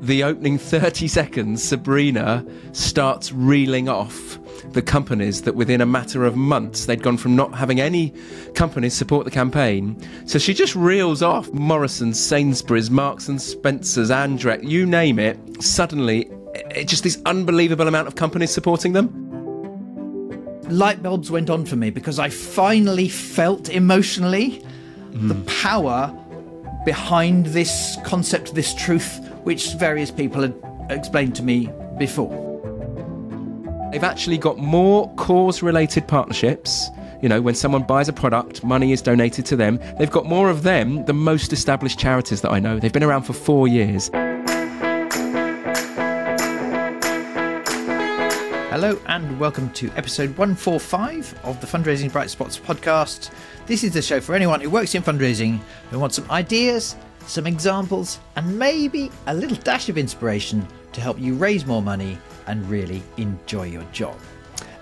the opening 30 seconds, Sabrina starts reeling off the companies that within a matter of months they'd gone from not having any companies support the campaign. So she just reels off Morrison's, Sainsbury's, Marks and Spencer's, Andrex, you name it. Suddenly, it, just this unbelievable amount of companies supporting them. Light bulbs went on for me because I finally felt emotionally mm. the power behind this concept, this truth, which various people had explained to me before. They've actually got more cause related partnerships. You know, when someone buys a product, money is donated to them. They've got more of them than most established charities that I know. They've been around for four years. Hello and welcome to episode 145 of the Fundraising Bright Spots podcast. This is the show for anyone who works in fundraising, who wants some ideas, some examples, and maybe a little dash of inspiration to help you raise more money and really enjoy your job.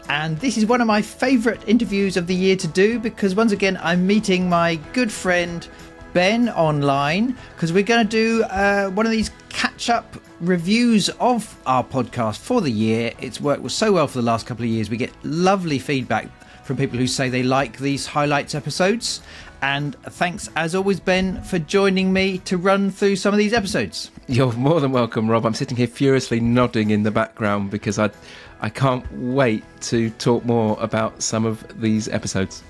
And this is one of my favourite interviews of the year to do because once again I'm meeting my good friend Ben online because we're going to do uh, one of these catch up reviews of our podcast for the year. It's worked so well for the last couple of years. We get lovely feedback from people who say they like these highlights episodes. And thanks, as always, Ben, for joining me to run through some of these episodes. You're more than welcome, Rob. I'm sitting here furiously nodding in the background because I, I can't wait to talk more about some of these episodes.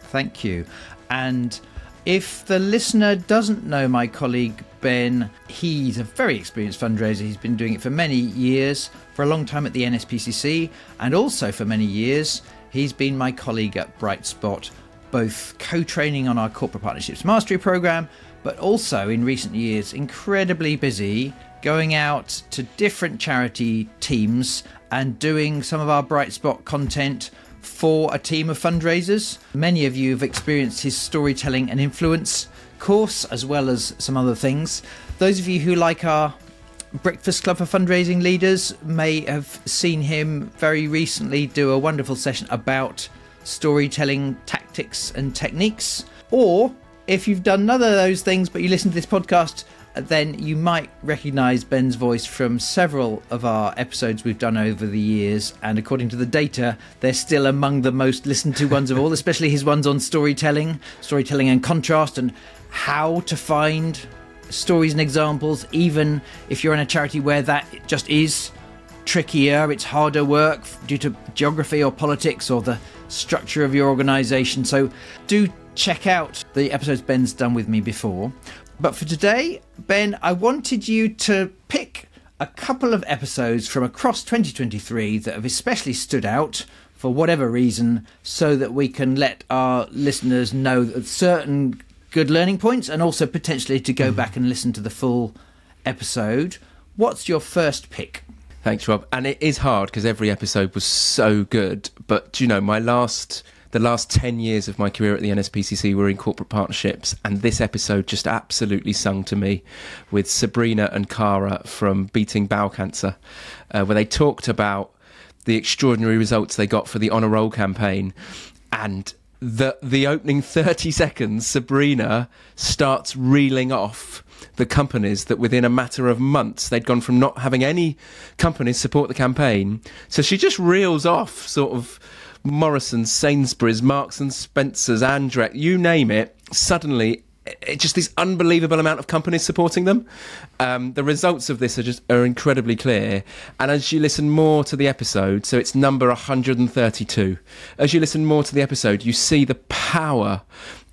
Thank you. And if the listener doesn't know my colleague Ben, he's a very experienced fundraiser. He's been doing it for many years, for a long time at the NSPCC, and also for many years, he's been my colleague at Brightspot both co training on our Corporate Partnerships Mastery program, but also in recent years, incredibly busy going out to different charity teams and doing some of our Bright Spot content for a team of fundraisers. Many of you have experienced his storytelling and influence course, as well as some other things. Those of you who like our Breakfast Club for Fundraising Leaders may have seen him very recently do a wonderful session about storytelling tactics and techniques. Or if you've done none of those things but you listen to this podcast, then you might recognize Ben's voice from several of our episodes we've done over the years. And according to the data, they're still among the most listened to ones of all, especially his ones on storytelling, storytelling and contrast, and how to find stories and examples, even if you're in a charity where that just is trickier, it's harder work due to geography or politics or the structure of your organization. So do check out the episodes Ben's done with me before. But for today, Ben, I wanted you to pick a couple of episodes from across 2023 that have especially stood out for whatever reason so that we can let our listeners know that certain good learning points and also potentially to go mm. back and listen to the full episode. What's your first pick? Thanks, Rob. And it is hard because every episode was so good. But you know, my last the last 10 years of my career at the NSPCC were in corporate partnerships, and this episode just absolutely sung to me with Sabrina and Cara from Beating Bowel Cancer, uh, where they talked about the extraordinary results they got for the Honour Roll campaign. And the, the opening 30 seconds, Sabrina starts reeling off the companies that within a matter of months they'd gone from not having any companies support the campaign. So she just reels off sort of Morrison's, Sainsbury's, Marks and Spencer's, Andrex, you name it. Suddenly, it's just this unbelievable amount of companies supporting them. Um, the results of this are just are incredibly clear. And as you listen more to the episode, so it's number 132. As you listen more to the episode, you see the power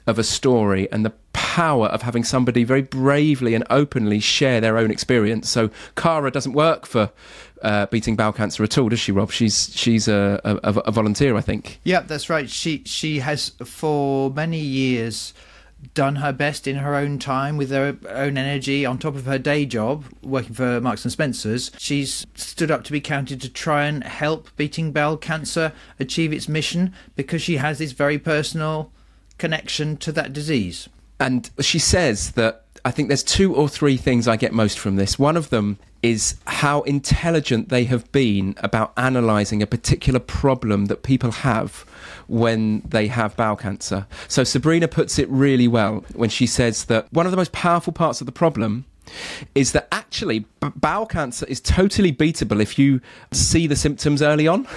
of a story and the power of having somebody very bravely and openly share their own experience. So Cara doesn't work for uh, beating bowel cancer at all, does she, Rob? She's she's a, a, a volunteer, I think. Yeah, that's right. She she has for many years done her best in her own time with her own energy on top of her day job working for Marks and Spencers she's stood up to be counted to try and help beating bowel cancer achieve its mission because she has this very personal connection to that disease. And she says that I think there's two or three things I get most from this. One of them is how intelligent they have been about analysing a particular problem that people have when they have bowel cancer. So Sabrina puts it really well when she says that one of the most powerful parts of the problem is that actually bowel cancer is totally beatable if you see the symptoms early on,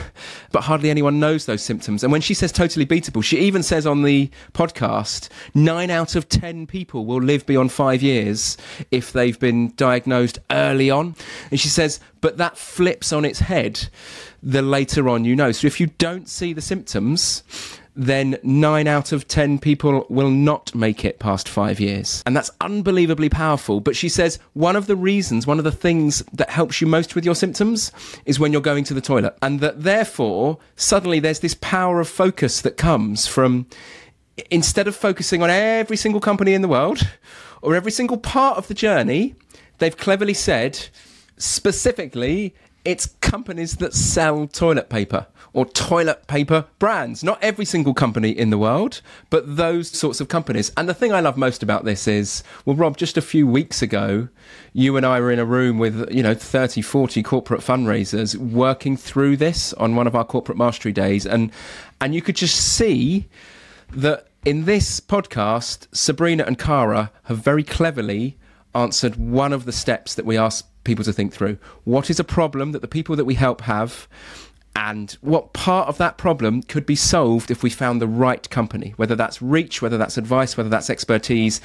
but hardly anyone knows those symptoms. And when she says totally beatable, she even says on the podcast, nine out of 10 people will live beyond five years if they've been diagnosed early on. And she says, but that flips on its head the later on you know. So if you don't see the symptoms, then nine out of ten people will not make it past five years. And that's unbelievably powerful. But she says one of the reasons, one of the things that helps you most with your symptoms is when you're going to the toilet. And that therefore, suddenly there's this power of focus that comes from instead of focusing on every single company in the world or every single part of the journey, they've cleverly said, specifically, it's companies that sell toilet paper or toilet paper brands. Not every single company in the world, but those sorts of companies. And the thing I love most about this is, well, Rob, just a few weeks ago, you and I were in a room with, you know, 30, 40 corporate fundraisers working through this on one of our corporate mastery days. And, and you could just see that in this podcast, Sabrina and Cara have very cleverly answered one of the steps that we asked people to think through. What is a problem that the people that we help have? and what part of that problem could be solved if we found the right company, whether that's reach, whether that's advice, whether that's expertise.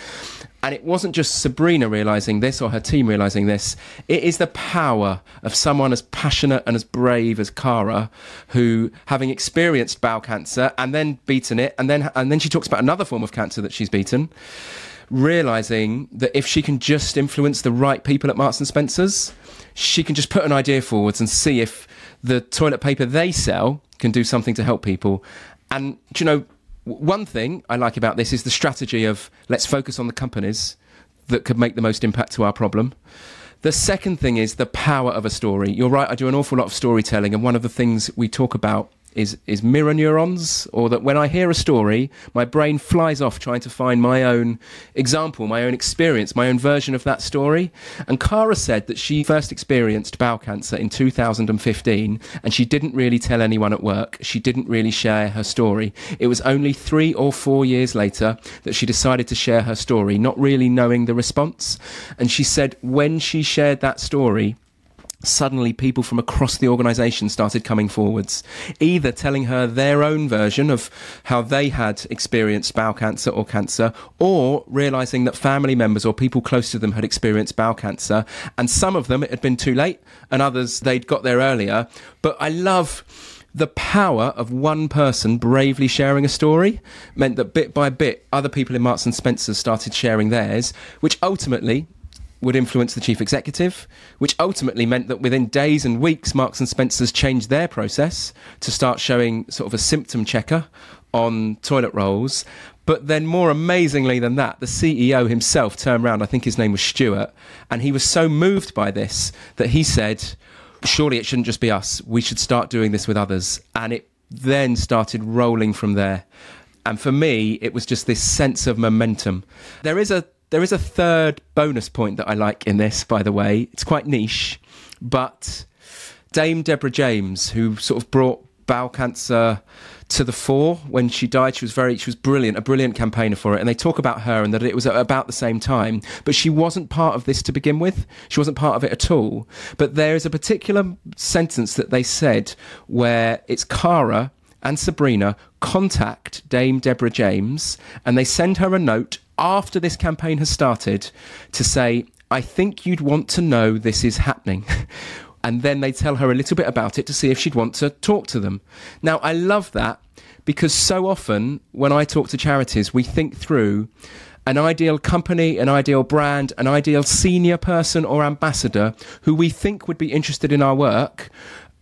And it wasn't just Sabrina realizing this or her team realizing this. It is the power of someone as passionate and as brave as Cara, who, having experienced bowel cancer and then beaten it, and then and then she talks about another form of cancer that she's beaten, realizing that if she can just influence the right people at Marks and Spencers, she can just put an idea forwards and see if the toilet paper they sell can do something to help people. And, you know, one thing I like about this is the strategy of let's focus on the companies that could make the most impact to our problem. The second thing is the power of a story. You're right, I do an awful lot of storytelling, and one of the things we talk about is is mirror neurons or that when I hear a story my brain flies off trying to find my own example my own experience my own version of that story. And Cara said that she first experienced bowel cancer in 2015 and she didn't really tell anyone at work. She didn't really share her story. It was only 3 or 4 years later that she decided to share her story not really knowing the response. And she said when she shared that story suddenly people from across the organization started coming forwards, either telling her their own version of how they had experienced bowel cancer or cancer, or realizing that family members or people close to them had experienced bowel cancer. And some of them it had been too late, and others they'd got there earlier. But I love the power of one person bravely sharing a story meant that bit by bit other people in Marks and Spencer started sharing theirs, which ultimately would influence the chief executive, which ultimately meant that within days and weeks, Marks and Spencers changed their process to start showing sort of a symptom checker on toilet rolls. But then, more amazingly than that, the CEO himself turned around, I think his name was Stuart, and he was so moved by this that he said, Surely it shouldn't just be us. We should start doing this with others. And it then started rolling from there. And for me, it was just this sense of momentum. There is a there is a third bonus point that I like in this, by the way. It's quite niche, but Dame Deborah James, who sort of brought bowel cancer to the fore when she died. She was very, she was brilliant, a brilliant campaigner for it. And they talk about her and that it was about the same time. But she wasn't part of this to begin with. She wasn't part of it at all. But there is a particular sentence that they said where it's Cara and Sabrina contact Dame Deborah James and they send her a note after this campaign has started to say, I think you'd want to know this is happening. and then they tell her a little bit about it to see if she'd want to talk to them. Now, I love that because so often when I talk to charities, we think through an ideal company, an ideal brand, an ideal senior person or ambassador who we think would be interested in our work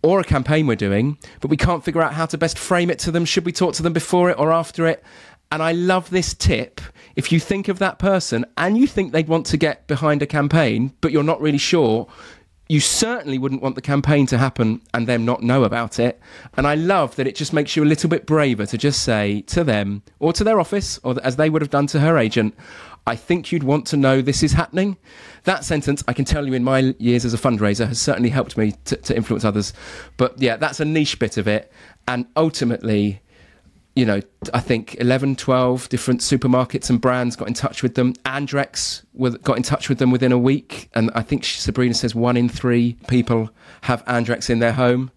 or a campaign we're doing, but we can't figure out how to best frame it to them. Should we talk to them before it or after it? And I love this tip. If you think of that person and you think they'd want to get behind a campaign, but you're not really sure, you certainly wouldn't want the campaign to happen and them not know about it. And I love that it just makes you a little bit braver to just say to them or to their office, or as they would have done to her agent, I think you'd want to know this is happening. That sentence, I can tell you in my years as a fundraiser, has certainly helped me to, to influence others. But yeah, that's a niche bit of it. And ultimately, you know, I think 11, 12 different supermarkets and brands got in touch with them. Andrex got in touch with them within a week. And I think Sabrina says one in three people have Andrex in their home.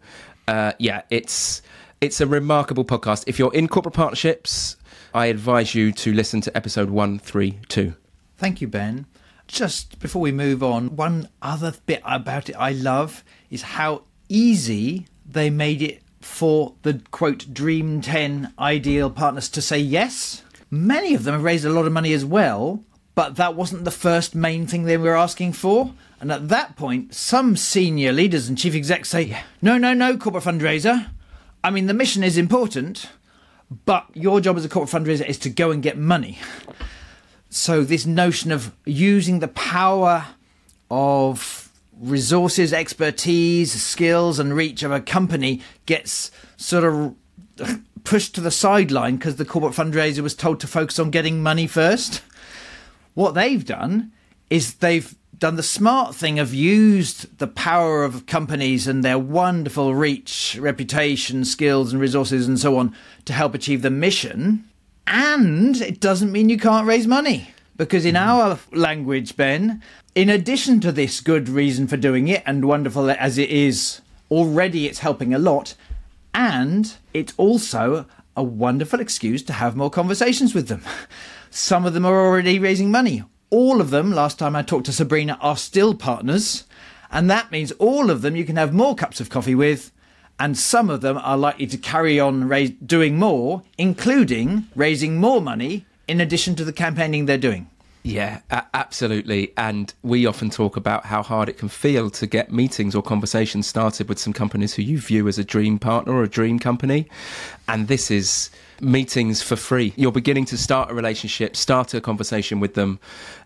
Uh, yeah, it's it's a remarkable podcast. If you're in corporate partnerships, I advise you to listen to episode 132. Thank you, Ben. Just before we move on, one other bit about it I love is how easy they made it for the quote Dream 10 ideal partners to say yes. Many of them have raised a lot of money as well, but that wasn't the first main thing they were asking for. And at that point, some senior leaders and chief execs say, no, no, no, corporate fundraiser. I mean, the mission is important, but your job as a corporate fundraiser is to go and get money. So, this notion of using the power of resources, expertise, skills, and reach of a company gets sort of pushed to the sideline because the corporate fundraiser was told to focus on getting money first. What they've done is they've done the smart thing of used the power of companies and their wonderful reach, reputation, skills, and resources, and so on to help achieve the mission. And it doesn't mean you can't raise money. Because in mm-hmm. our language, Ben, in addition to this good reason for doing it, and wonderful as it is, already it's helping a lot, and it's also a wonderful excuse to have more conversations with them. Some of them are already raising money. All of them, last time I talked to Sabrina, are still partners, and that means all of them you can have more cups of coffee with, and some of them are likely to carry on raise, doing more, including raising more money in addition to the campaigning they're doing. Yeah, absolutely. And we often talk about how hard it can feel to get meetings or conversations started with some companies who you view as a dream partner or a dream company. And this is meetings for free. You're beginning to start a relationship, start a conversation with them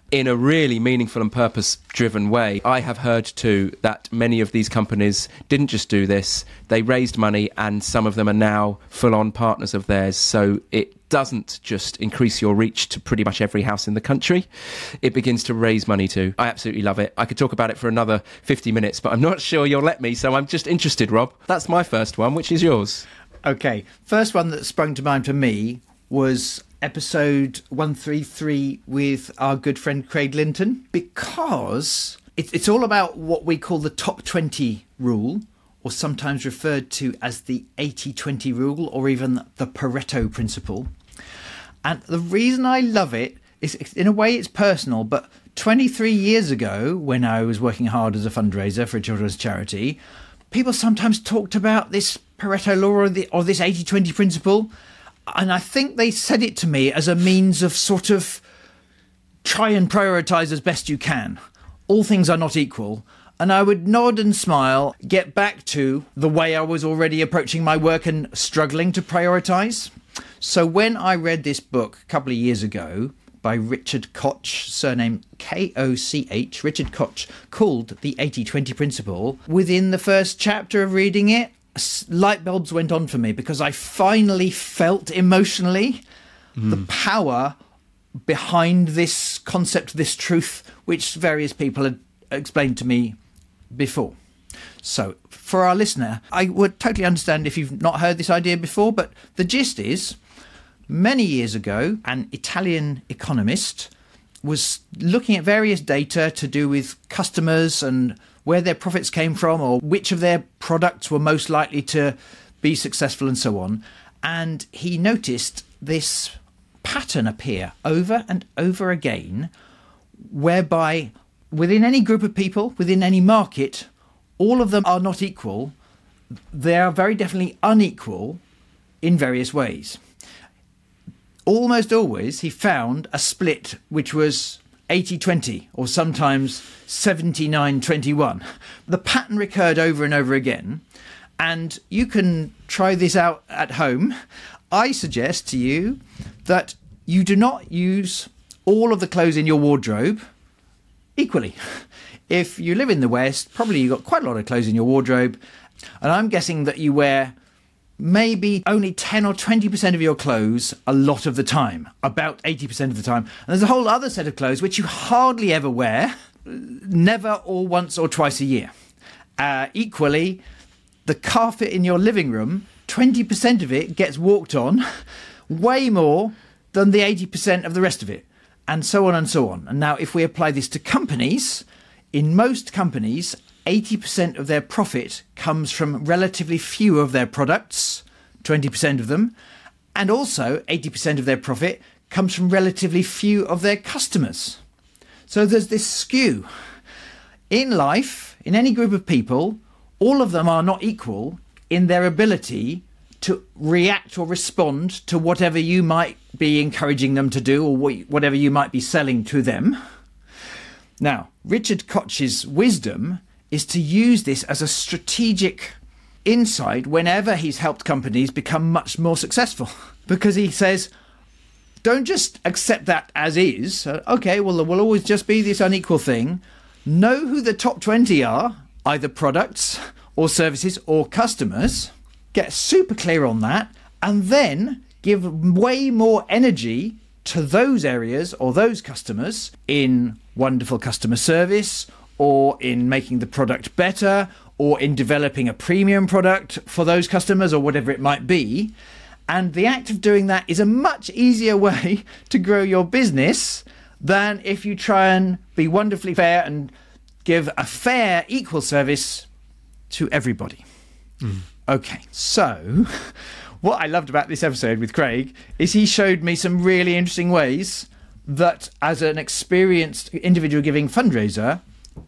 in a really meaningful and purpose driven way. I have heard too that many of these companies didn't just do this, they raised money and some of them are now full on partners of theirs. So it doesn't just increase your reach to pretty much every house in the country, it begins to raise money too. I absolutely love it. I could talk about it for another 50 minutes, but I'm not sure you'll let me. So I'm just interested, Rob. That's my first one. Which is yours? Okay. First one that sprung to mind for me was episode 133 with our good friend Craig Linton because it's all about what we call the top 20 rule, or sometimes referred to as the 80 20 rule, or even the Pareto principle. And the reason I love it is, in a way, it's personal, but 23 years ago, when I was working hard as a fundraiser for a children's charity, people sometimes talked about this Pareto law or, the, or this 80 20 principle and I think they said it to me as a means of sort of try and prioritize as best you can. All things are not equal. And I would nod and smile, get back to the way I was already approaching my work and struggling to prioritize. So when I read this book a couple of years ago by Richard Koch, surname K O C H, Richard Koch, called The 80 20 Principle, within the first chapter of reading it, light bulbs went on for me because I finally felt emotionally mm. the power behind this concept, this truth, which various people had explained to me before. So, for our listener, I would totally understand if you've not heard this idea before, but the gist is many years ago, an Italian economist was looking at various data to do with customers and where their profits came from or which of their products were most likely to be successful and so on. And he noticed this pattern appear over and over again, whereby within any group of people, within any market, all of them are not equal. They are very definitely unequal in various ways. Almost always, he found a split which was 80 20 or sometimes 79 21. The pattern recurred over and over again, and you can try this out at home. I suggest to you that you do not use all of the clothes in your wardrobe equally. If you live in the West, probably you've got quite a lot of clothes in your wardrobe, and I'm guessing that you wear maybe only 10 or 20% of your clothes a lot of the time, about 80% of the time. And there's a whole other set of clothes which you hardly ever wear, never or once or twice a year. Uh, equally, the carpet in your living room 20% of it gets walked on, way more than the 80% of the rest of it, and so on and so on. And now, if we apply this to companies, in most companies, 80% of their profit comes from relatively few of their products, 20% of them, and also 80% of their profit comes from relatively few of their customers. So there's this skew. In life, in any group of people, all of them are not equal in their ability to react or respond to whatever you might be encouraging them to do or whatever you might be selling to them. Now, Richard Koch's wisdom is to use this as a strategic insight whenever he's helped companies become much more successful. Because he says, don't just accept that as is. Uh, okay, well, there will always just be this unequal thing. Know who the top 20 are, either products or services or customers. Get super clear on that. And then give way more energy to those areas or those customers in wonderful customer service or in making the product better or in developing a premium product for those customers or whatever it might be. And the act of doing that is a much easier way to grow your business than if you try and be wonderfully fair and give a fair, equal service to everybody. Mm. Okay, so what I loved about this episode with Craig is he showed me some really interesting ways that, as an experienced individual giving fundraiser,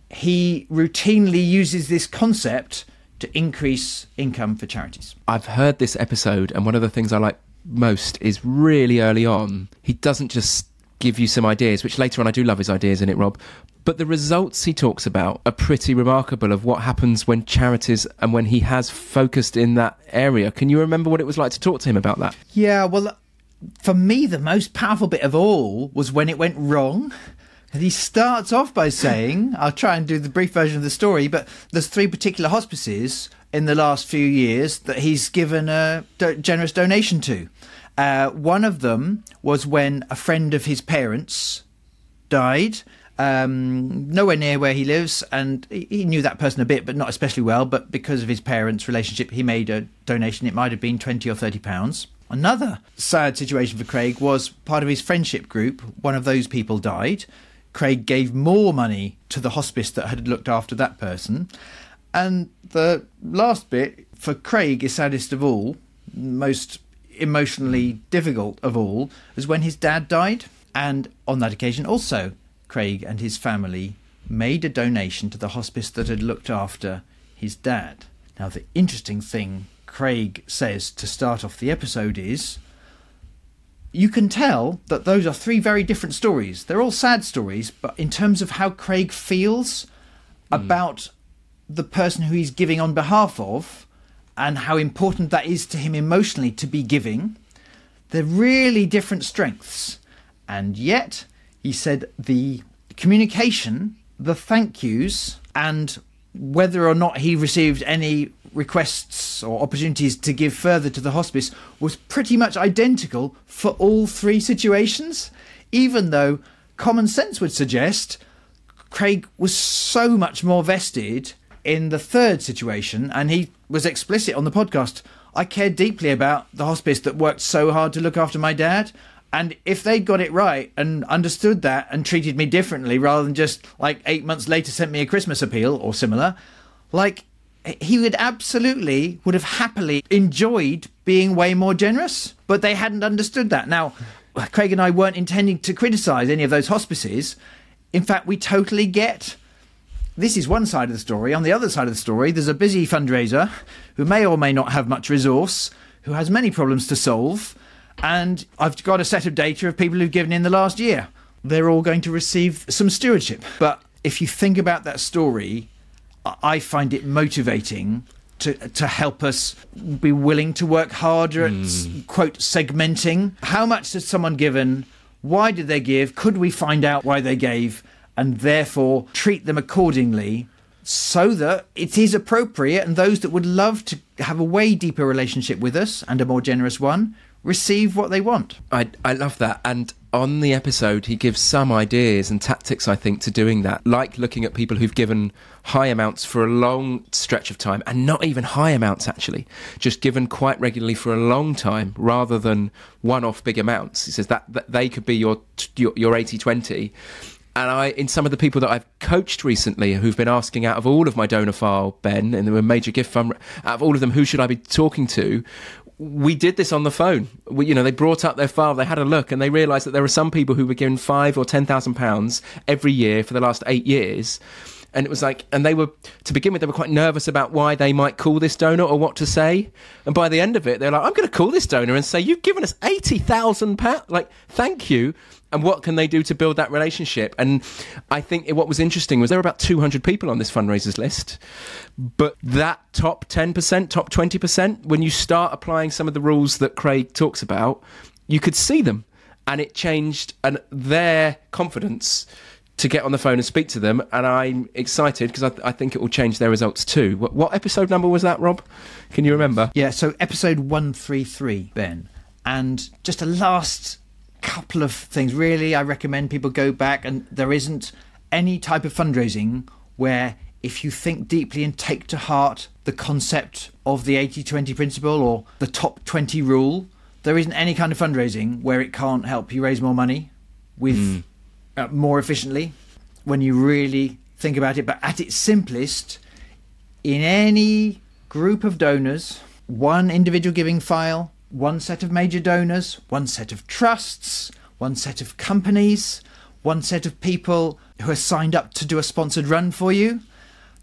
he routinely uses this concept to increase income for charities. I've heard this episode, and one of the things I like most is really early on, he doesn't just give you some ideas, which later on I do love his ideas in it, Rob. But the results he talks about are pretty remarkable of what happens when charities and when he has focused in that area. Can you remember what it was like to talk to him about that? Yeah, well, uh, for me, the most powerful bit of all was when it went wrong. And he starts off by saying, I'll try and do the brief version of the story, but there's three particular hospices in the last few years that he's given a do- generous donation to. Uh, one of them was when a friend of his parents died, um, nowhere near where he lives, and he knew that person a bit, but not especially well. But because of his parents' relationship, he made a donation. It might have been twenty or thirty pounds. Another sad situation for Craig was part of his friendship group. One of those people died, Craig gave more money to the hospice that had looked after that person. And the last bit for Craig is saddest of all, most emotionally difficult of all, was when his dad died. And on that occasion, also, Craig and his family made a donation to the hospice that had looked after his dad. Now, the interesting thing Craig says to start off the episode is you can tell that those are three very different stories. They're all sad stories, but in terms of how Craig feels mm. about the person who he's giving on behalf of and how important that is to him emotionally to be giving, they're really different strengths. And yet, he said the communication, the thank yous, and whether or not he received any requests or opportunities to give further to the hospice was pretty much identical for all three situations, even though common sense would suggest Craig was so much more vested in the third situation, and he was explicit on the podcast. I cared deeply about the hospice that worked so hard to look after my dad. And if they'd got it right and understood that and treated me differently rather than just like eight months later sent me a Christmas appeal or similar, like he would absolutely would have happily enjoyed being way more generous, but they hadn't understood that. Now, Craig and I weren't intending to criticize any of those hospices. In fact, we totally get this is one side of the story. On the other side of the story, there's a busy fundraiser who may or may not have much resource, who has many problems to solve, and I've got a set of data of people who've given in the last year. They're all going to receive some stewardship. But if you think about that story I find it motivating to to help us be willing to work harder at mm. quote segmenting. How much has someone given? Why did they give? Could we find out why they gave and therefore treat them accordingly so that it is appropriate and those that would love to have a way deeper relationship with us and a more generous one receive what they want. I I love that and on the episode, he gives some ideas and tactics, I think, to doing that, like looking at people who've given high amounts for a long stretch of time, and not even high amounts actually, just given quite regularly for a long time, rather than one-off big amounts. He says that, that they could be your your, your 80-20 and I, in some of the people that I've coached recently who've been asking out of all of my donor file, Ben, and there were major gift fund, out of all of them, who should I be talking to? We did this on the phone. We, you know, they brought up their file, they had a look, and they realised that there are some people who were given five or ten thousand pounds every year for the last eight years and it was like and they were to begin with they were quite nervous about why they might call this donor or what to say and by the end of it they're like i'm going to call this donor and say you've given us 80,000 pounds like thank you and what can they do to build that relationship and i think what was interesting was there were about 200 people on this fundraisers list but that top 10% top 20% when you start applying some of the rules that craig talks about you could see them and it changed and their confidence to get on the phone and speak to them, and I'm excited because I, th- I, think it will change their results too. What, what, episode number was that, Rob? Can you remember? Yeah, so episode 133, Ben. And just a last couple of things. Really, I recommend people go back, and there isn't any type of fundraising where if you think deeply and take to heart the concept of the 80 20 principle or the top 20 rule, there isn't any kind of fundraising where it can't help you raise more money with. Mm uh, more efficiently when you really think about it. But at its simplest, in any group of donors, one individual giving file, one set of major donors, one set of trusts, one set of companies, one set of people who are signed up to do a sponsored run for you.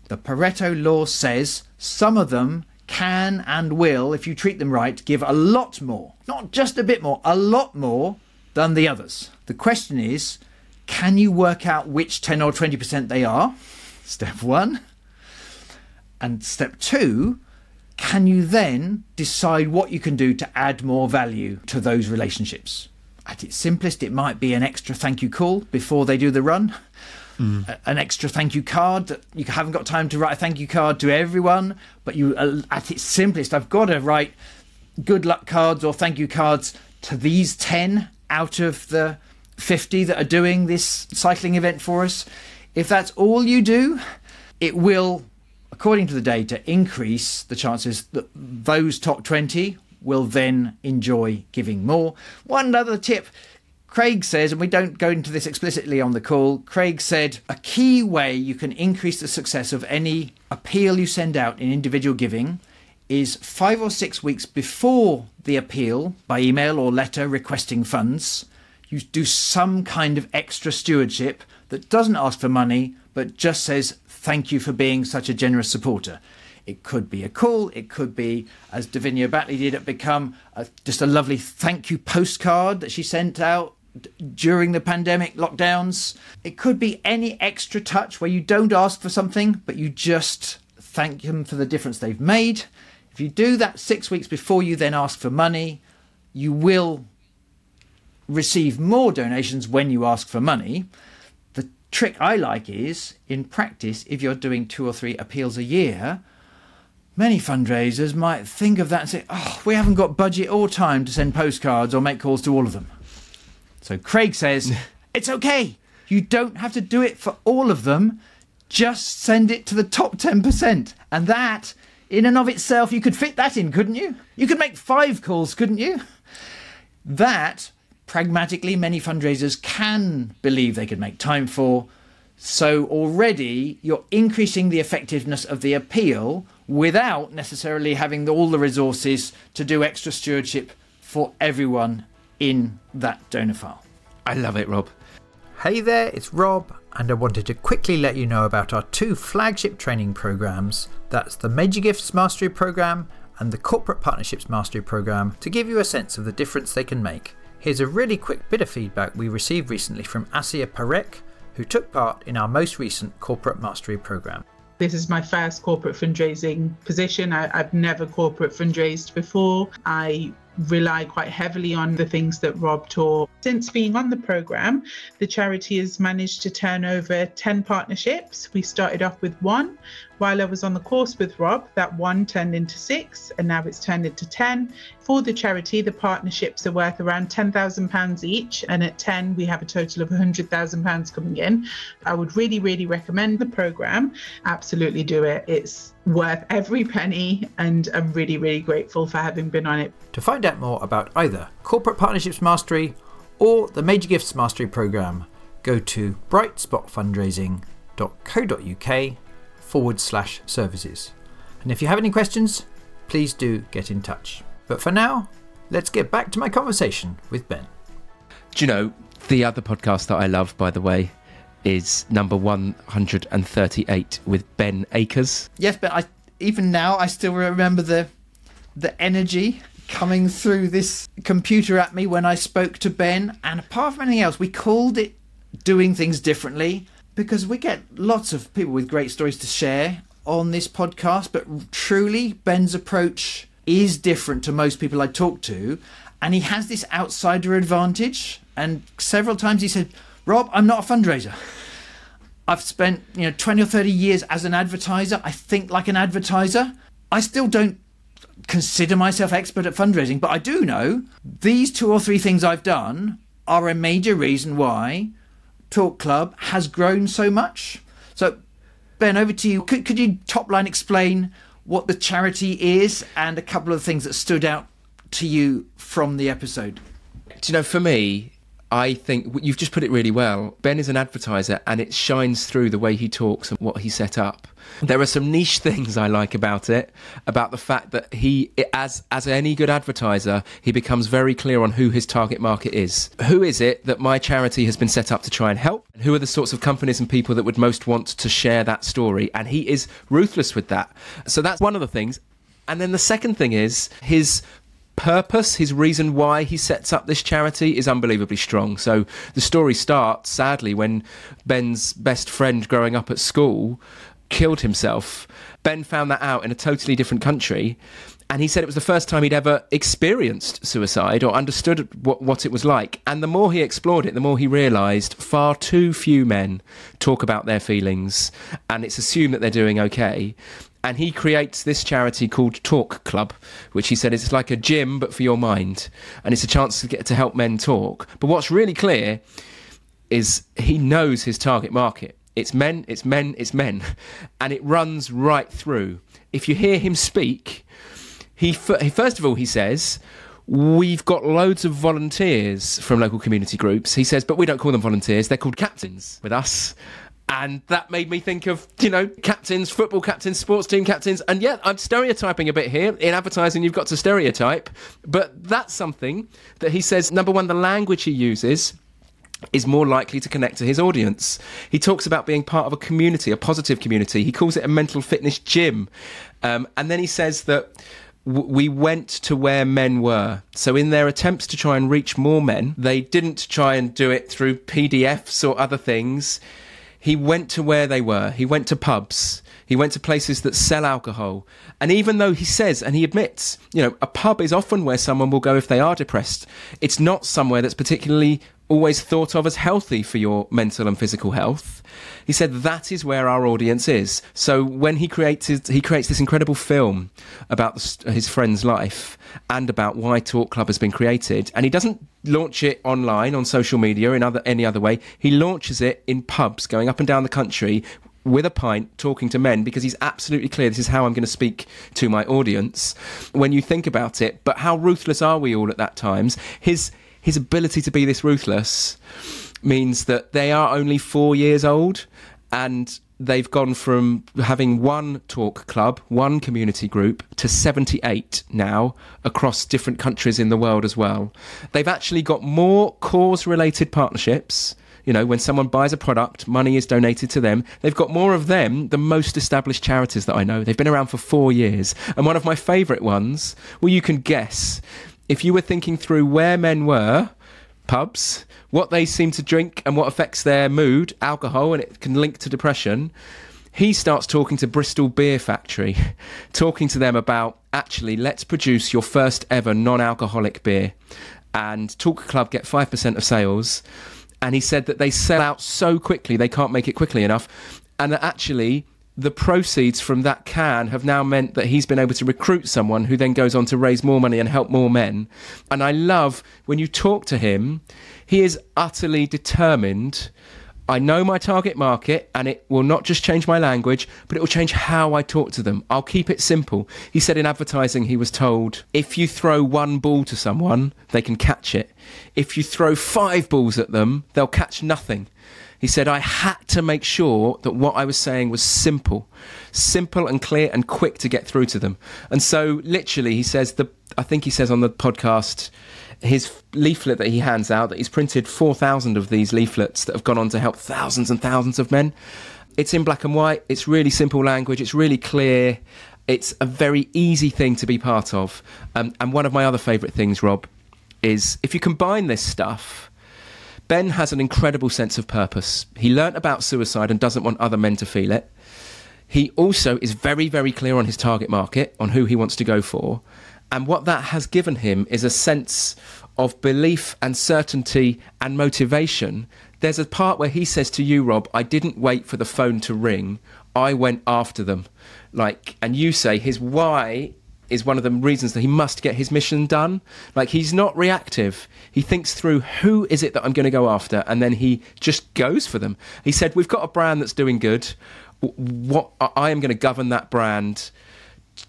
The Pareto law says some of them can and will, if you treat them right, give a lot more, not just a bit more, a lot more than the others. The question is, can you work out which 10 or 20% they are? Step one. And step two, can you then decide what you can do to add more value to those relationships? At its simplest, it might be an extra thank you call before they do the run, mm. an extra thank you card that you haven't got time to write a thank you card to everyone, but you, uh, at its simplest, I've got to write good luck cards or thank you cards to these 10 out of the 50 that are doing this cycling event for us, if that's all you do, it will, according to the data, increase the chances that those top 20 will then enjoy giving more. One other tip. Craig says, and we don't go into this explicitly on the call, Craig said a key way you can increase the success of any appeal you send out in individual giving is five or six weeks before the appeal by email or letter requesting funds you do some kind of extra stewardship that doesn't ask for money but just says thank you for being such a generous supporter. It could be a call, it could be, as Davinia Batley did it, become a, just a lovely thank you postcard that she sent out during the pandemic lockdowns. It could be any extra touch where you don't ask for something, but you just thank them for the difference they've made. If you do that six weeks before you then ask for money, you will receive more donations when you ask for money. The trick I like is, in practice, if you're doing two or three appeals a year, many fundraisers might think of that and say, oh, we haven't got budget or time to send postcards or make calls to all of them. So Craig says, it's okay. You don't have to do it for all of them. Just send it to the top 10%. And that, in and of itself, you could fit that in, couldn't you? You could make five calls, couldn't you? That pragmatically, many fundraisers can believe they could make time for. So already you're increasing the effectiveness of the appeal without necessarily having all the resources to do extra stewardship for everyone in that donor file. I love it, Rob. Hey there, it's Rob, and I wanted to quickly let you know about our two flagship training programs. That's the Major Gifts Mastery Program and the Corporate Partnerships Mastery Program to give you a sense of the difference they can make. Here's a really quick bit of feedback we received recently from Asia Parekh, who took part in our most recent Corporate Mastery program. This is my first corporate fundraising position. I, have never corporate fundraised before. I rely quite heavily on the things that Rob taught. Since being on the program, the charity has managed to turn over 10 partnerships. We started off with one. While I was on the course with Rob, that one turned into six, and now it's turned into 10. For the charity, the partnerships are worth around £10,000 each, and at 10, we have a total of £100,000 coming in. I would really, really recommend the program. Absolutely do it. It's worth every penny, and I'm really, really grateful for having been on it. To find out more about either Corporate Partnerships Mastery or the Major Gifts Mastery Programme, go to brightspotfundraising.co.uk forward slash services. And if you have any questions, please do get in touch. But for now, let's get back to my conversation with Ben. Do you know, the other podcast that I love, by the way, is number 138 with Ben Akers. Yes, but I even now I still remember the the energy coming through this computer at me when I spoke to Ben. And apart from anything else, we called it doing things differently because we get lots of people with great stories to share on this podcast. But truly, Ben's approach is different to most people I talk to, and he has this outsider advantage. And several times he said, Rob, I'm not a fundraiser. I've spent, you know, 20 or 30 years as an advertiser. I think like an advertiser. I still don't consider myself expert at fundraising, but I do know these two or three things I've done are a major reason why Talk Club has grown so much. So, Ben, over to you. Could, could you top line explain what the charity is and a couple of things that stood out to you from the episode? Do you know, for me, I think you've just put it really well. Ben is an advertiser and it shines through the way he talks and what he set up. There are some niche things I like about it, about the fact that he, as as any good advertiser, he becomes very clear on who his target market is. Who is it that my charity has been set up to try and help? And Who are the sorts of companies and people that would most want to share that story? And he is ruthless with that. So that's one of the things. And then the second thing is his purpose, his reason why he sets up this charity is unbelievably strong. So the story starts, sadly, when Ben's best friend growing up at school killed himself. Ben found that out in a totally different country. And he said it was the first time he'd ever experienced suicide or understood what, what it was like. And the more he explored it, the more he realised far too few men talk about their feelings and it's assumed that they're doing okay and he creates this charity called Talk Club, which he said is like a gym but for your mind, and it's a chance to get to help men talk. But what's really clear is he knows his target market. It's men, it's men, it's men, and it runs right through. If you hear him speak, he first of all he says. We've got loads of volunteers from local community groups. He says, but we don't call them volunteers, they're called captains with us and that made me think of you know captains football captains sports team captains and yeah i'm stereotyping a bit here in advertising you've got to stereotype but that's something that he says number one the language he uses is more likely to connect to his audience. He talks about being part of a community, a positive community. He calls it a mental fitness gym. Um, and then he says that we went to where men were. So, in their attempts to try and reach more men, they didn't try and do it through PDFs or other things he went to where they were. He went to pubs. He went to places that sell alcohol. And even though he says and he admits, you know, a pub is often where someone will go if they are depressed, it's not somewhere that's particularly always thought of as healthy for your mental and physical health. He said that is where our audience is. So when he creates he creates this incredible film about his friend's life and about why Talk Club has been created, and he doesn't launch it online on social media in other any other way. He launches it in pubs, going up and down the country with a pint talking to men because he's absolutely clear this is how I'm going to speak to my audience when you think about it but how ruthless are we all at that times his his ability to be this ruthless means that they are only four years old and they've gone from having one talk club, one community group, to 78 now across different countries in the world as well. They've actually got more cause related partnerships. You know, when someone buys a product, money is donated to them. They've got more of them than most established charities that I know. They've been around for four years. And one of my favourite ones, well, you can guess, if you were thinking through where men were, pubs, what they seem to drink and what affects their mood, alcohol, and it can link to depression. He starts talking to Bristol Beer Factory, talking to them about actually, let's produce your first ever non alcoholic beer. And Talk Club get 5% of sales. And he said that they sell out so quickly, they can't make it quickly enough. And that actually, the proceeds from that can have now meant that he's been able to recruit someone who then goes on to raise more money and help more men. And I love when you talk to him, he is utterly determined. I know my target market and it will not just change my language, but it will change how I talk to them. I'll keep it simple. He said in advertising, he was told if you throw one ball to someone, they can catch it. If you throw five balls at them, they'll catch nothing. He said, I had to make sure that what I was saying was simple, simple and clear and quick to get through to them. And so, literally, he says, the, I think he says on the podcast, his leaflet that he hands out, that he's printed 4,000 of these leaflets that have gone on to help thousands and thousands of men. It's in black and white, it's really simple language, it's really clear. It's a very easy thing to be part of. Um, and one of my other favourite things, Rob, is if you combine this stuff Ben has an incredible sense of purpose. He learnt about suicide and doesn't want other men to feel it. He also is very, very clear on his target market, on who he wants to go for. And what that has given him is a sense of belief and certainty and motivation. There's a part where he says to you, Rob, I didn't wait for the phone to ring. I went after them. Like, and you say his why is one of the reasons that he must get his mission done. Like he's not reactive. He thinks through who is it that I'm going to go after, and then he just goes for them. He said, "We've got a brand that's doing good. What I am going to govern that brand."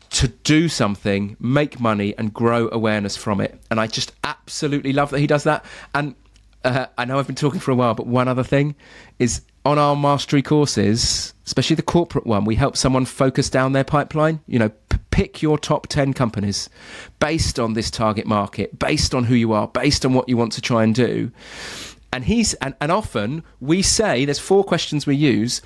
to do something, make money, and grow awareness from it. And I just absolutely love that he does that. And uh, I know I've been talking for a while, but one other thing is on our mastery courses, especially the corporate one, we help someone focus down their pipeline. You know, pick your top 10 companies based on this target market, based on who you are, based on what you want to try and do. And he's and, and often we say there's four questions we use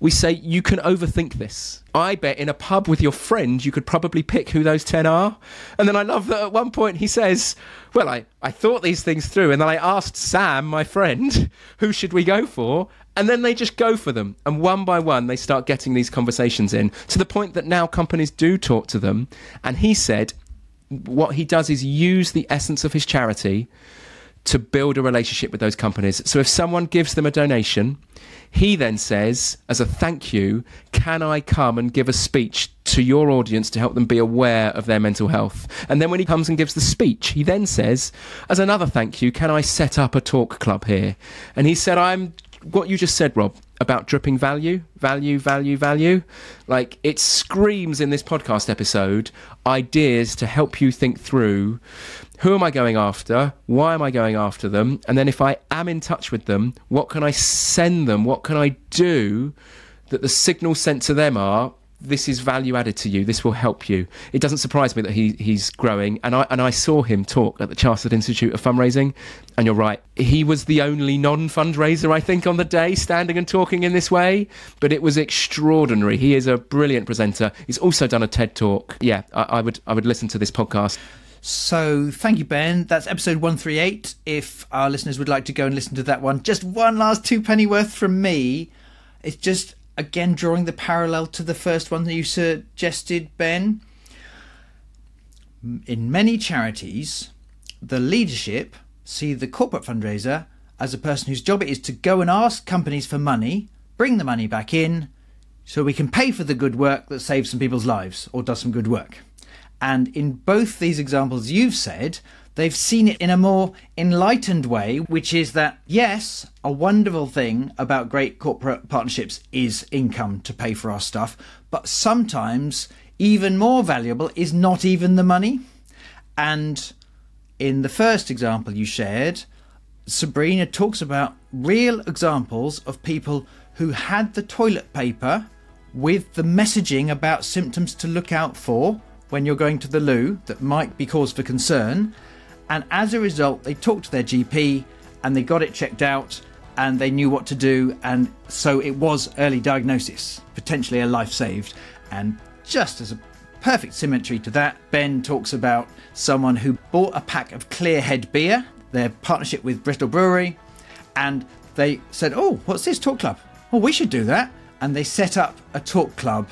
we say you can overthink this. I bet in a pub with your friend, you could probably pick who those 10 are. And then I love that at one point he says, Well, I, I thought these things through. And then I asked Sam, my friend, who should we go for? And then they just go for them. And one by one, they start getting these conversations in to the point that now companies do talk to them. And he said, what he does is use the essence of his charity to build a relationship with those companies. So if someone gives them a donation, he then says, as a thank you, can I come and give a speech to your audience to help them be aware of their mental health? And then when he comes and gives the speech, he then says, as another thank you, can I set up a talk club here? And he said, I'm what you just said, Rob, about dripping value, value, value, value. Like it screams in this podcast episode ideas to help you think through who am I going after? Why am I going after them? And then if I am in touch with them, what can I send them? What can I do that the signals sent to them are this is value added to you. This will help you. It doesn't surprise me that he he's growing, and I and I saw him talk at the Chartered Institute of Fundraising, and you're right. He was the only non-fundraiser I think on the day standing and talking in this way, but it was extraordinary. He is a brilliant presenter. He's also done a TED talk. Yeah, I, I would I would listen to this podcast. So thank you, Ben. That's episode 138. If our listeners would like to go and listen to that one, just one last two penny worth from me. It's just again drawing the parallel to the first one that you suggested, Ben. In many charities, the leadership see the corporate fundraiser as a person whose job it is to go and ask companies for money, bring the money back in, so we can pay for the good work that saves some people's lives or does some good work. And in both these examples you've said, they've seen it in a more enlightened way, which is that, yes, a wonderful thing about great corporate partnerships is income to pay for our stuff, but sometimes even more valuable is not even the money. And in the first example you shared, Sabrina talks about real examples of people who had the toilet paper with the messaging about symptoms to look out for when you're going to the loo that might be cause for concern and as a result, they talked to their GP and they got it checked out and they knew what to do. And so it was early diagnosis, potentially a life saved. And just as a perfect symmetry to that, Ben talks about someone who bought a pack of Clearhead beer, their partnership with Bristol Brewery, and they said, Oh, what's this talk club? Oh, we should do that. And they set up a talk club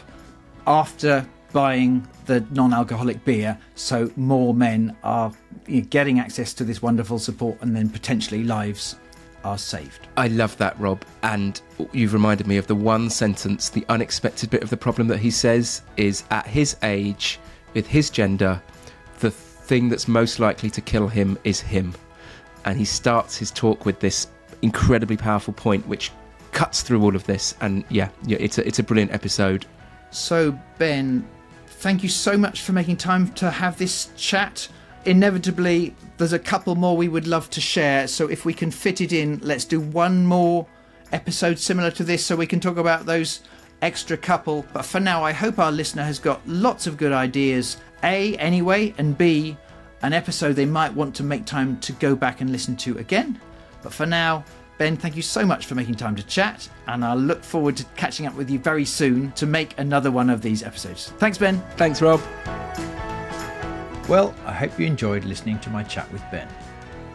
after buying the non alcoholic beer so more men are you know, getting access to this wonderful support and then potentially lives are saved. I love that, Rob. And you've reminded me of the one sentence, the unexpected bit of the problem that he says is at his age, with his gender, the thing that's most likely to kill him is him. And he starts his talk with this incredibly powerful point, which cuts through all of this. And yeah, yeah it's a, it's a brilliant episode. So, Ben, thank you so much for making time to have this chat. Inevitably, there's a couple more we would love to share. So, if we can fit it in, let's do one more episode similar to this so we can talk about those extra couple. But for now, I hope our listener has got lots of good ideas. A, anyway, and B, an episode they might want to make time to go back and listen to again. But for now, Ben, thank you so much for making time to chat, and I look forward to catching up with you very soon to make another one of these episodes. Thanks, Ben. Thanks, Rob. Well, I hope you enjoyed listening to my chat with Ben.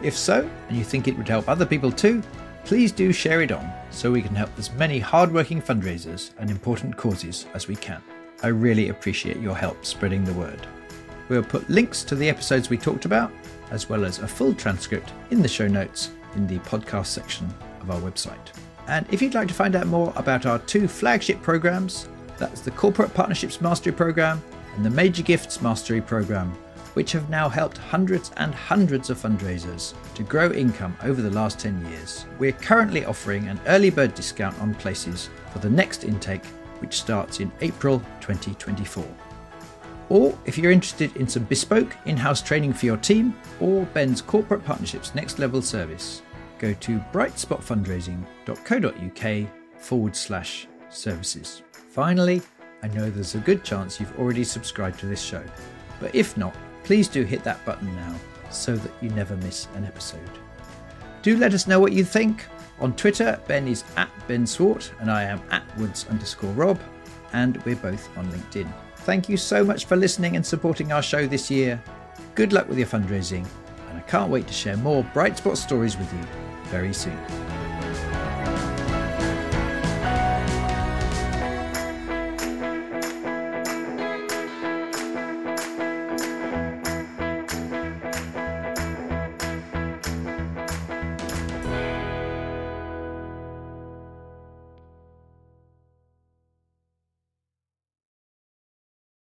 If so, and you think it would help other people too, please do share it on so we can help as many hardworking fundraisers and important causes as we can. I really appreciate your help spreading the word. We'll put links to the episodes we talked about, as well as a full transcript in the show notes in the podcast section of our website. And if you'd like to find out more about our two flagship programs, that's the Corporate Partnerships Mastery Program and the Major Gifts Mastery Program, which have now helped hundreds and hundreds of fundraisers to grow income over the last 10 years. We're currently offering an early bird discount on places for the next intake, which starts in April 2024. Or if you're interested in some bespoke in house training for your team or Ben's Corporate Partnerships Next Level service, go to brightspotfundraising.co.uk forward slash services. Finally, I know there's a good chance you've already subscribed to this show, but if not, please do hit that button now so that you never miss an episode. Do let us know what you think. On Twitter, Ben is at Ben Swart and I am at Woods underscore Rob, and we're both on LinkedIn. Thank you so much for listening and supporting our show this year. Good luck with your fundraising, and I can't wait to share more bright spot stories with you very soon.